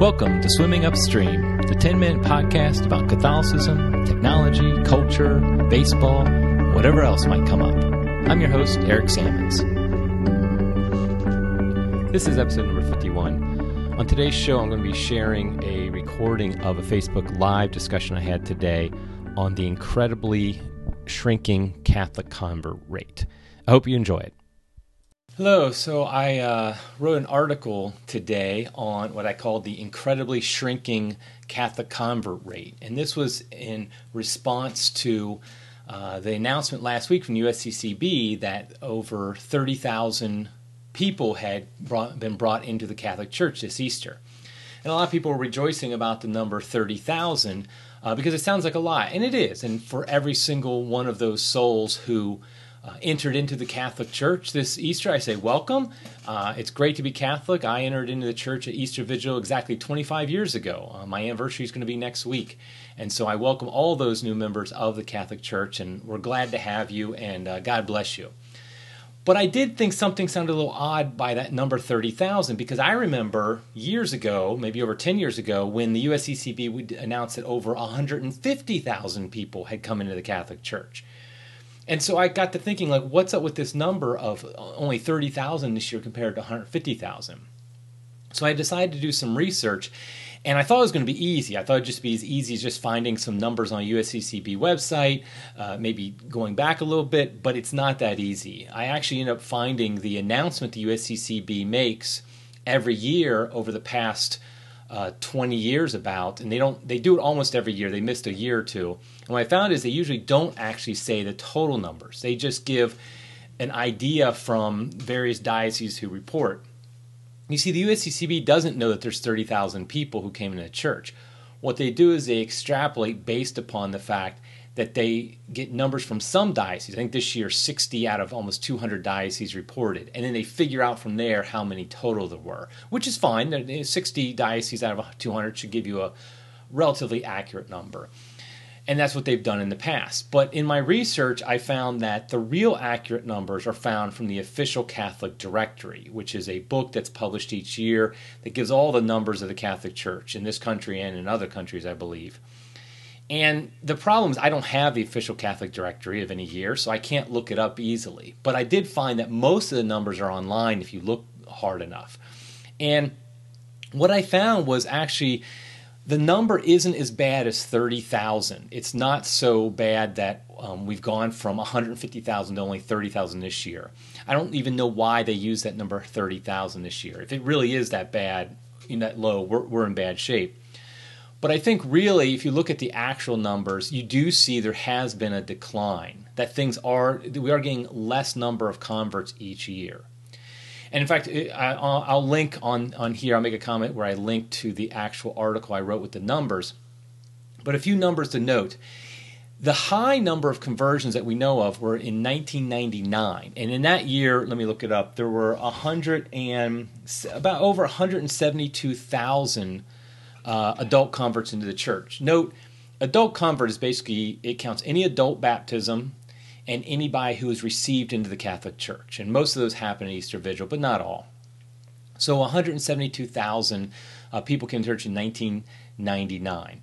Welcome to Swimming Upstream, the 10 minute podcast about Catholicism, technology, culture, baseball, whatever else might come up. I'm your host, Eric Sammons. This is episode number 51. On today's show, I'm going to be sharing a recording of a Facebook Live discussion I had today on the incredibly shrinking Catholic convert rate. I hope you enjoy it. Hello. So I uh, wrote an article today on what I called the incredibly shrinking Catholic convert rate, and this was in response to uh, the announcement last week from USCCB that over 30,000 people had brought, been brought into the Catholic Church this Easter, and a lot of people were rejoicing about the number 30,000 uh, because it sounds like a lot, and it is. And for every single one of those souls who uh, entered into the Catholic Church this Easter, I say welcome. Uh, it's great to be Catholic. I entered into the church at Easter Vigil exactly 25 years ago. Uh, my anniversary is going to be next week. And so I welcome all those new members of the Catholic Church, and we're glad to have you, and uh, God bless you. But I did think something sounded a little odd by that number 30,000 because I remember years ago, maybe over 10 years ago, when the USCCB announced that over 150,000 people had come into the Catholic Church. And so I got to thinking, like, what's up with this number of only 30,000 this year compared to 150,000? So I decided to do some research, and I thought it was going to be easy. I thought it'd just be as easy as just finding some numbers on a USCCB website, uh, maybe going back a little bit, but it's not that easy. I actually end up finding the announcement the USCCB makes every year over the past uh, 20 years about, and they don't they do it almost every year. They missed a year or two. And what I found is they usually don't actually say the total numbers. They just give an idea from various dioceses who report. You see, the USCCB doesn't know that there's 30,000 people who came into the church. What they do is they extrapolate based upon the fact that they get numbers from some dioceses. I think this year 60 out of almost 200 dioceses reported. And then they figure out from there how many total there were, which is fine. 60 dioceses out of 200 should give you a relatively accurate number. And that's what they've done in the past. But in my research, I found that the real accurate numbers are found from the official Catholic Directory, which is a book that's published each year that gives all the numbers of the Catholic Church in this country and in other countries, I believe. And the problem is, I don't have the official Catholic directory of any year, so I can't look it up easily. But I did find that most of the numbers are online if you look hard enough. And what I found was actually the number isn't as bad as 30,000. It's not so bad that um, we've gone from 150,000 to only 30,000 this year. I don't even know why they use that number 30,000 this year. If it really is that bad, in that low, we're, we're in bad shape. But I think really, if you look at the actual numbers, you do see there has been a decline. That things are, we are getting less number of converts each year. And in fact, I'll link on, on here, I'll make a comment where I link to the actual article I wrote with the numbers. But a few numbers to note. The high number of conversions that we know of were in 1999, and in that year, let me look it up. There were 100 and about over 172,000 uh, adult converts into the church. Note, adult convert is basically it counts any adult baptism and anybody who is received into the Catholic Church, and most of those happen at Easter Vigil, but not all. So 172,000 uh, people came to church in 1999.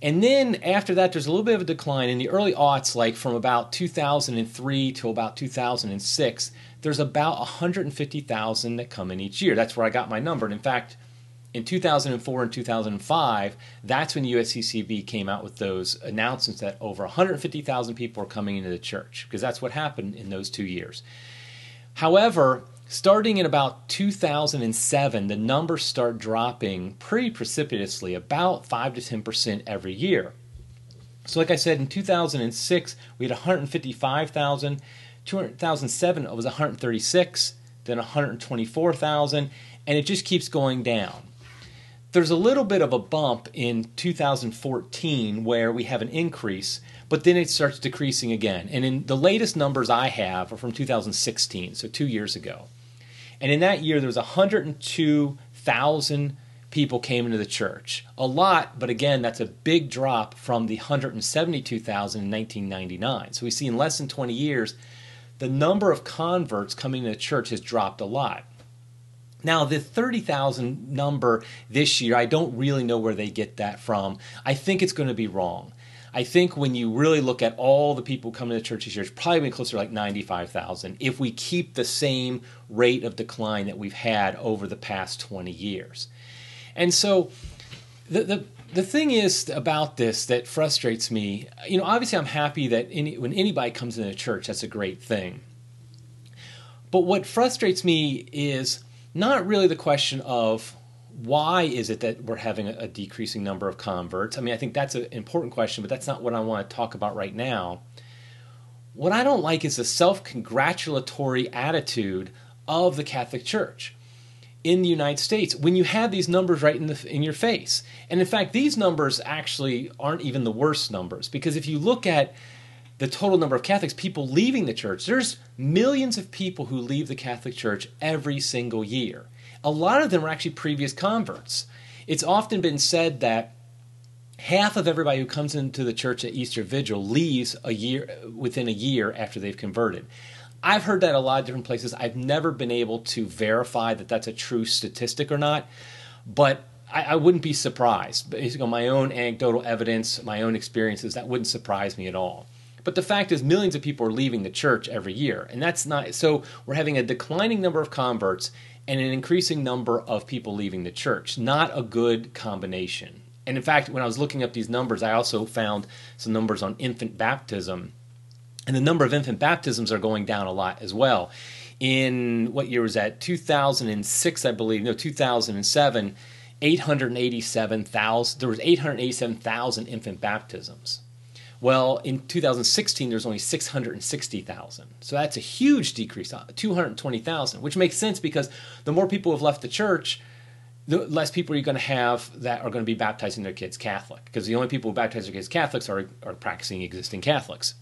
And then after that, there's a little bit of a decline. In the early aughts, like from about 2003 to about 2006, there's about 150,000 that come in each year. That's where I got my number. And in fact, in 2004 and 2005, that's when USCCB came out with those announcements that over 150,000 people are coming into the church, because that's what happened in those two years. However, starting in about 2007, the numbers start dropping pretty precipitously, about 5 to 10% every year. So, like I said, in 2006, we had 155,000. 2007, it was 136, then 124,000, and it just keeps going down there's a little bit of a bump in 2014 where we have an increase, but then it starts decreasing again. And in the latest numbers I have are from 2016, so two years ago. And in that year, there was 102,000 people came into the church. A lot, but again, that's a big drop from the 172,000 in 1999. So we see in less than 20 years, the number of converts coming to the church has dropped a lot. Now, the 30,000 number this year, I don't really know where they get that from. I think it's going to be wrong. I think when you really look at all the people coming to church this year, it's probably been closer to like 95,000 if we keep the same rate of decline that we've had over the past 20 years. And so the, the, the thing is about this that frustrates me, you know, obviously I'm happy that any, when anybody comes into church, that's a great thing. But what frustrates me is not really the question of why is it that we're having a, decreasing number of converts? I mean, I think that's an important question, but that's not what I want to talk about right now. What I don't like is the self congratulatory attitude of the Catholic Church in the United States when you have these numbers right in the in your face. And in fact, these numbers actually aren't even the worst numbers because if you look at the total number of Catholics, people leaving the church, there's millions of people who leave the Catholic Church every single year. A lot of them are actually previous converts. It's often been said that half of everybody who comes into the church at Easter Vigil leaves a year within a year after they've converted. I've heard that a lot of different places. I've never been able to verify that that's a true statistic or not, but I, I wouldn't be surprised. Based on my own anecdotal evidence, my own experiences, that wouldn't surprise me at all. But the fact is, millions of people are leaving the church every year, and that's not so. We're having a declining number of converts and an increasing number of people leaving the church. Not a good combination. And in fact, when I was looking up these numbers, I also found some numbers on infant baptism and the number of infant baptisms are going down a lot as well. In what year was that? 2006, I believe. No, 2007. 887,000. There was 887,000 infant baptisms. Well, in 2016, there's only 660,000. So that's a huge decrease, uh, 220,000, which makes sense because the more people have left the church, the less people you're going to have that are going to be baptizing their kids Catholic. Because the only people who baptize their kids Catholics are, are practicing existing Catholics.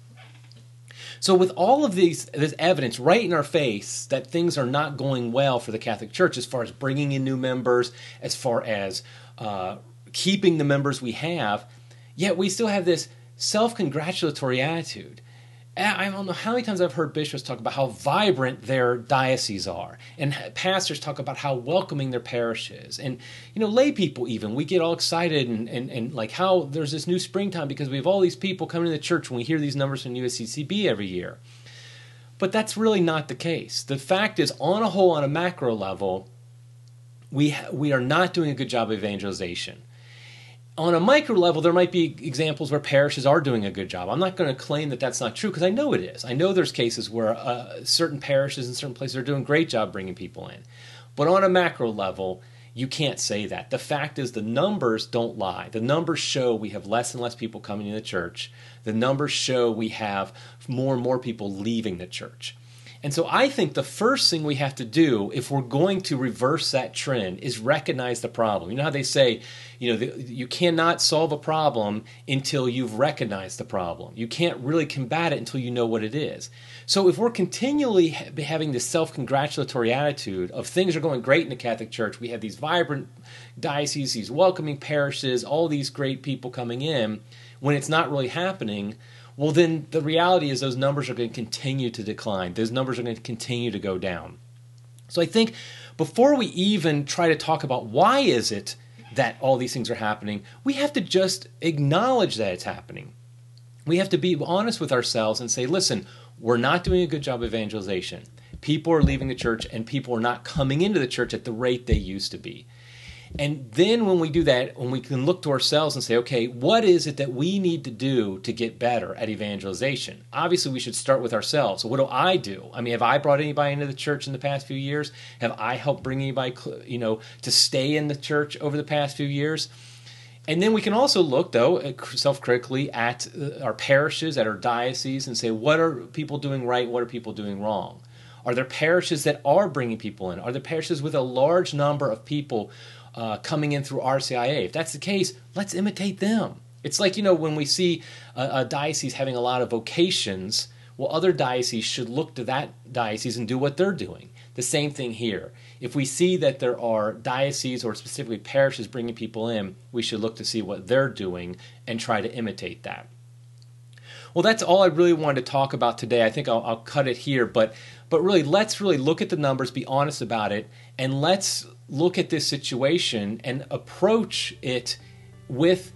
So, with all of these, this evidence right in our face that things are not going well for the Catholic Church as far as bringing in new members, as far as uh, keeping the members we have, yet we still have this self congratulatory attitude. Eh, I don't know how many times I've heard bishops talk about how vibrant their dioceses are, and pastors talk about how welcoming their parish is, and you know, lay people even we get all excited and, and, and like how there's this new springtime because we have all these people coming to the church when we hear these numbers from USCCB every year. But that's really not the case. The fact is, on a whole, on a macro level, we we are not doing a good job of evangelization on a micro level, there might be examples where parishes are doing a good job. I'm not going to claim that that's not true because I know it is. I know there's cases where uh, certain parishes in certain places are doing a great job bringing people in. But on a macro level, you can't say that. The fact is, the numbers don't lie. The numbers show we have less and less people coming to the church. The numbers show we have more and more people leaving the church. And so I think the first thing we have to do if we're going to reverse that trend is recognize the problem. You know how they say, you know, the, you cannot solve a problem until you've recognized the problem. You can't really combat it until you know what it is. So if we're continually having this self-congratulatory attitude of things are going great in the Catholic Church, we have these vibrant dioceses, these welcoming parishes, all these great people coming in, when it's not really happening, well, then the reality is those numbers are going to continue to decline. Those numbers are going to continue to go down. So I think before we even try to talk about why is it that all these things are happening, we have to just acknowledge that it's happening. We have to be honest with ourselves and say, listen, we're not doing a good job of evangelization. People are leaving the church and people are not coming into the church at the rate they used to be. And then when we do that, when we can look to ourselves and say, okay, what is it that we need to do to get better at evangelization? Obviously, we should start with ourselves. So, what do I do? I mean, have I brought anybody into the church in the past few years? Have I helped bring anybody, you know, to stay in the church over the past few years? And then we can also look, though, self critically at uh, our parishes, at our dioceses, and say, what are people doing right? What are people doing wrong? Are there parishes that are bringing people in? Are there parishes with a large number of people uh, coming in through RCIA. If that's the case, let's imitate them. It's like, you know, when we see a, a diocese having a lot of vocations, well, other dioceses should look to that diocese and do what they're doing. The same thing here. If we see that there are dioceses or specifically parishes bringing people in, we should look to see what they're doing and try to imitate that. Well, that's all I really wanted to talk about today. I think I'll, I'll cut it here, but but really, let's really look at the numbers, be honest about it, and let's look at this situation and approach it with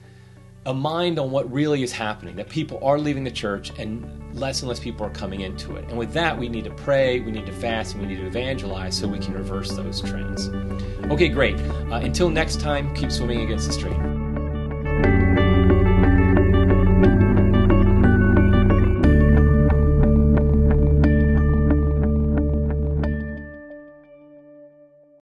a mind on what really is happening that people are leaving the church and less and less people are coming into it. And with that, we need to pray, we need to fast, and we need to evangelize so we can reverse those trends. Okay, great. Uh, until next time, keep swimming against the stream.